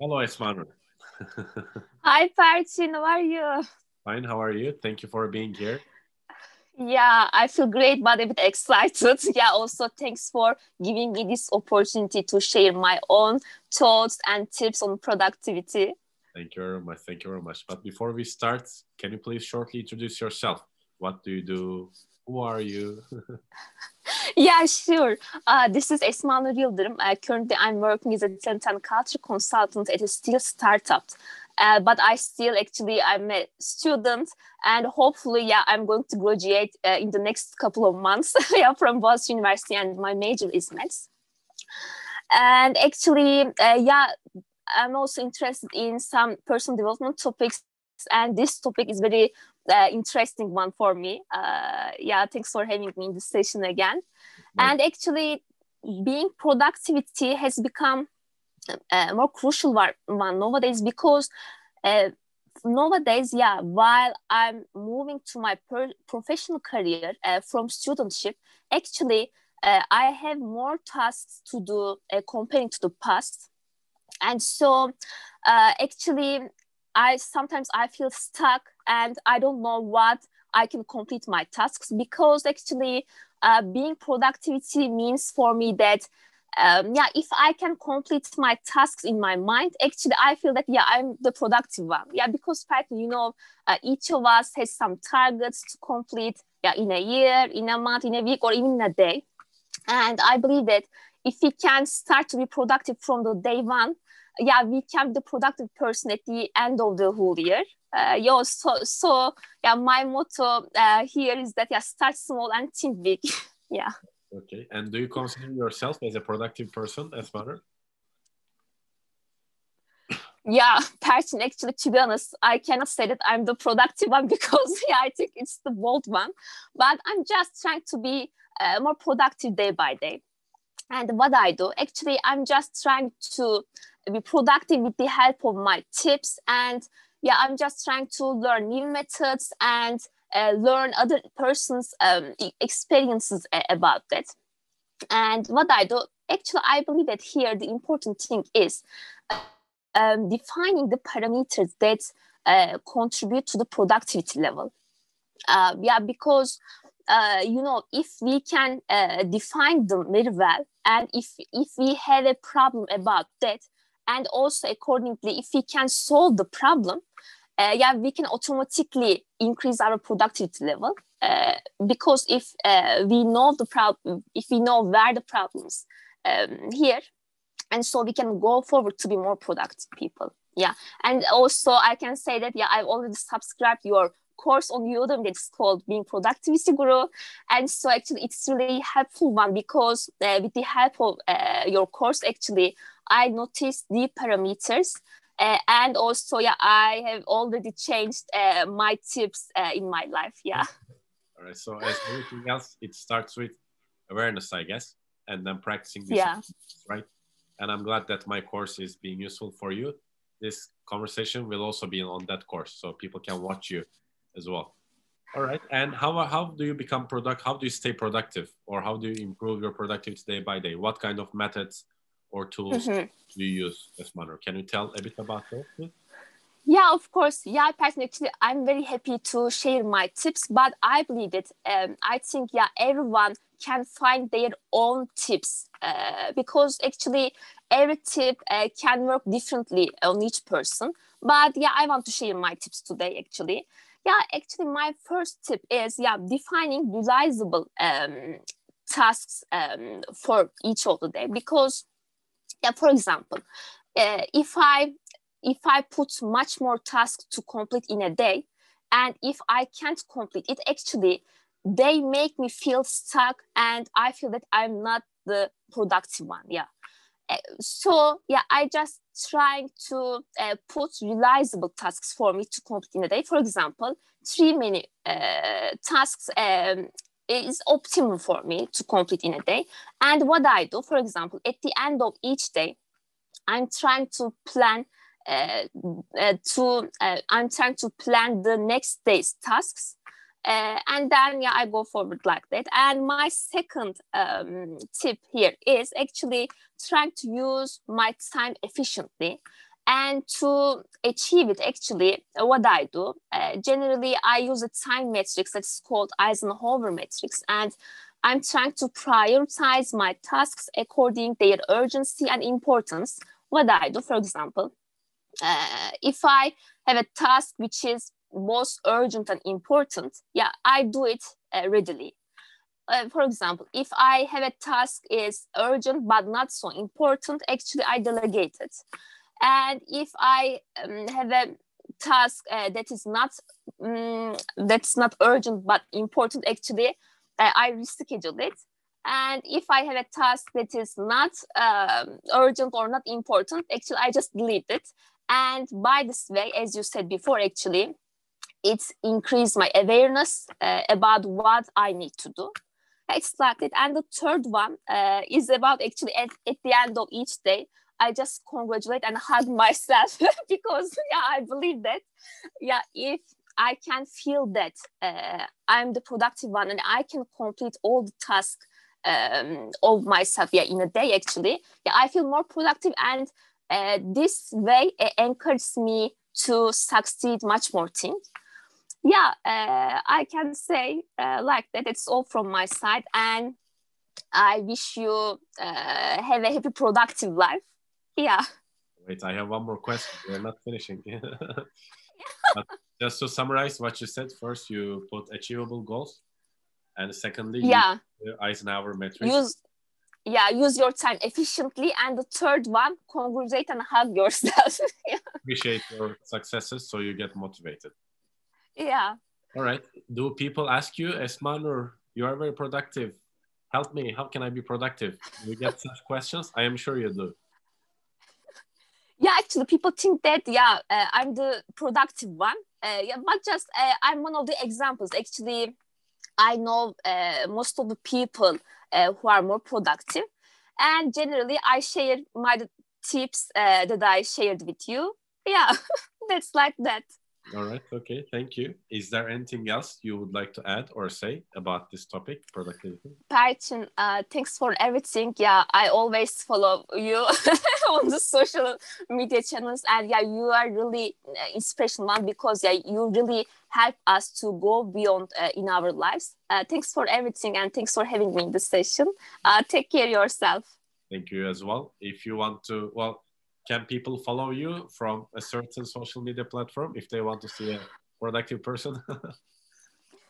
Hello, Esmanur. Hi, Perchin. How are you? Fine. How are you? Thank you for being here. Yeah, I feel great, but a bit excited. Yeah, also thanks for giving me this opportunity to share my own thoughts and tips on productivity. Thank you very much. Thank you very much. But before we start, can you please shortly introduce yourself? What do you do? Who are you? yeah, sure. Uh, this is Esma Nur Yıldırım. Uh, currently, I'm working as a talent and culture consultant at a steel startup. Uh, but I still actually I'm a student and hopefully yeah I'm going to graduate uh, in the next couple of months yeah from Boğaziçi University and my major is maths and actually uh, yeah I'm also interested in some personal development topics and this topic is very uh, interesting one for me uh, yeah thanks for having me in this session again right. and actually being productivity has become uh, more crucial one nowadays because uh, nowadays, yeah, while I'm moving to my professional career uh, from studentship, actually, uh, I have more tasks to do uh, comparing to the past. And so, uh, actually, I sometimes I feel stuck and I don't know what I can complete my tasks because actually, uh, being productivity means for me that um, yeah, if I can complete my tasks in my mind, actually, I feel that, yeah, I'm the productive one. Yeah, because, Perchin, you know, uh, each of us has some targets to complete, yeah, in a year, in a month, in a week, or even in a day. And I believe that if we can start to be productive from the day one, yeah, we can be the productive person at the end of the whole year. Uh, yeah, so, so yeah, my motto uh, here is that yeah, start small and think big. yeah. Okay. And do you consider yourself as a productive person, Esma Nur? Yeah, person. Actually, to be honest, I cannot say that I'm the productive one because yeah, I think it's the bold one. But I'm just trying to be uh, more productive day by day. And what I do, actually, I'm just trying to be productive with the help of my tips. And yeah, I'm just trying to learn new methods and uh, learn other person's um, experiences about that. And what I do, actually, I believe that here the important thing is um, defining the parameters that uh, contribute to the productivity level. Uh, yeah, because uh, you know, if we can uh, define them very well, and if if we have a problem about that, and also accordingly, if we can solve the problem, uh, yeah, we can automatically increase our productivity level uh, because if uh, we know the problem, if we know where the problems um, here, and so we can go forward to be more productive people. Yeah, and also I can say that yeah, I've already subscribed your course on Udemy that's called Being Productivity Guru, and so actually it's really helpful one because uh, with the help of uh, your course, actually I noticed the parameters uh, and also yeah i have already changed uh, my tips uh, in my life yeah. All right so as everything else it starts with awareness i guess and then practicing yeah. right? And i'm glad that my course is being useful for you. This conversation will also be on that course so people can watch you as well. All right and how, how do you become product how do you stay productive or how do you improve your productivity day by day? What kind of methods or tools mm-hmm. do you use Esma Nur? Can you tell a bit about that? Yeah, of course. Yeah, personally, actually, I'm very happy to share my tips, but I believe that um, I think, yeah, everyone can find their own tips uh, because actually every tip uh, can work differently on each person. But yeah, I want to share my tips today, actually. Yeah, actually, my first tip is, yeah, defining realizable um, tasks um, for each of the day because yeah, for example, uh, if I if I put much more tasks to complete in a day, and if I can't complete it, actually they make me feel stuck, and I feel that I'm not the productive one. Yeah. Uh, so yeah, I just trying to uh, put realizable tasks for me to complete in a day. For example, three many uh, tasks um, is optimal for me to complete in a day. And what I do, for example, at the end of each day, I'm trying to plan uh, uh, to uh, I'm trying to plan the next day's tasks. Uh, and then yeah, I go forward like that. And my second um, tip here is actually trying to use my time efficiently. And to achieve it, actually, what I do, uh, generally I use a time matrix that's called Eisenhower matrix. And I'm trying to prioritize my tasks according their urgency and importance. What I do, for example, uh, if I have a task which is most urgent and important, yeah, I do it uh, readily. Uh, for example, if I have a task is urgent but not so important, actually I delegate it. And if I um, have a task uh, that is not um, that's not urgent but important, actually uh, I reschedule it. And if I have a task that is not um, urgent or not important, actually I just delete it. And by this way, as you said before, actually, it's increased my awareness uh, about what I need to do. It's like it. And the third one uh, is about actually at, at the end of each day, I just congratulate and hug myself because yeah, I believe that. Yeah, if I can feel that uh, I'm the productive one and I can complete all the tasks um, of myself yeah in a day actually yeah I feel more productive and uh, this way it encourages me to succeed much more things yeah uh, I can say uh, like that it's all from my side and I wish you uh, have a happy productive life yeah. Wait I have one more question. We're not finishing. Just to summarize what you said first you put achievable goals and secondly yeah. eisenhower matrix use yeah use your time efficiently and the third one congratulate and hug yourself. Yeah. appreciate your successes so you get motivated. Yeah. All right. Do people ask you esma nur you are very productive? Help me. How can i be productive? You get such questions? I am sure you do yeah actually people think that yeah uh, i'm the productive one. Uh, yeah but just uh, i'm one of the examples. Actually i know uh, most of the people uh, who are more productive. And generally i share my tips uh, that i shared with you. Yeah that's like that all right. Okay. Thank you. Is there anything else you would like to add or say about this topic, productivity? Perchin, uh, thanks for everything. Yeah, I always follow you on the social media channels, and yeah, you are really uh, inspirational one because yeah, you really help us to go beyond uh, in our lives. Uh, thanks for everything, and thanks for having me in the session. Uh, take care yourself. Thank you as well. If you want to, well can people follow you from a certain social media platform if they want to see a productive person?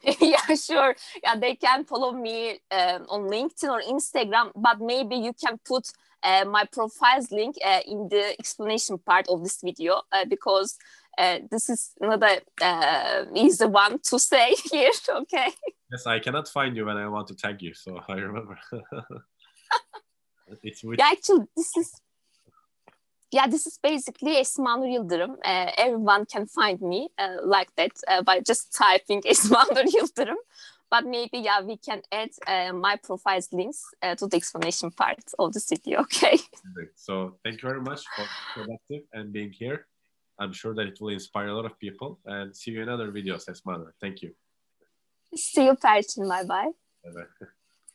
yeah, sure. Yeah, they can follow me um, on LinkedIn or Instagram, but maybe you can put uh, my profile's link uh, in the explanation part of this video uh, because uh, this is not a uh, easy one to say here. Okay. Yes, I cannot find you when I want to tag you, so I remember. it's with... yeah, actually, this is yeah, this is basically Esma Nur Yıldırım. Uh, everyone can find me uh, like that uh, by just typing Esma Nur Yıldırım. But maybe, yeah, we can add uh, my profile's links uh, to the explanation part of the video, okay? So thank you very much for productive and being here. I'm sure that it will inspire a lot of people. And see you in other videos, Esma Nur. Thank you. See you, Perchin. Bye-bye. Bye-bye.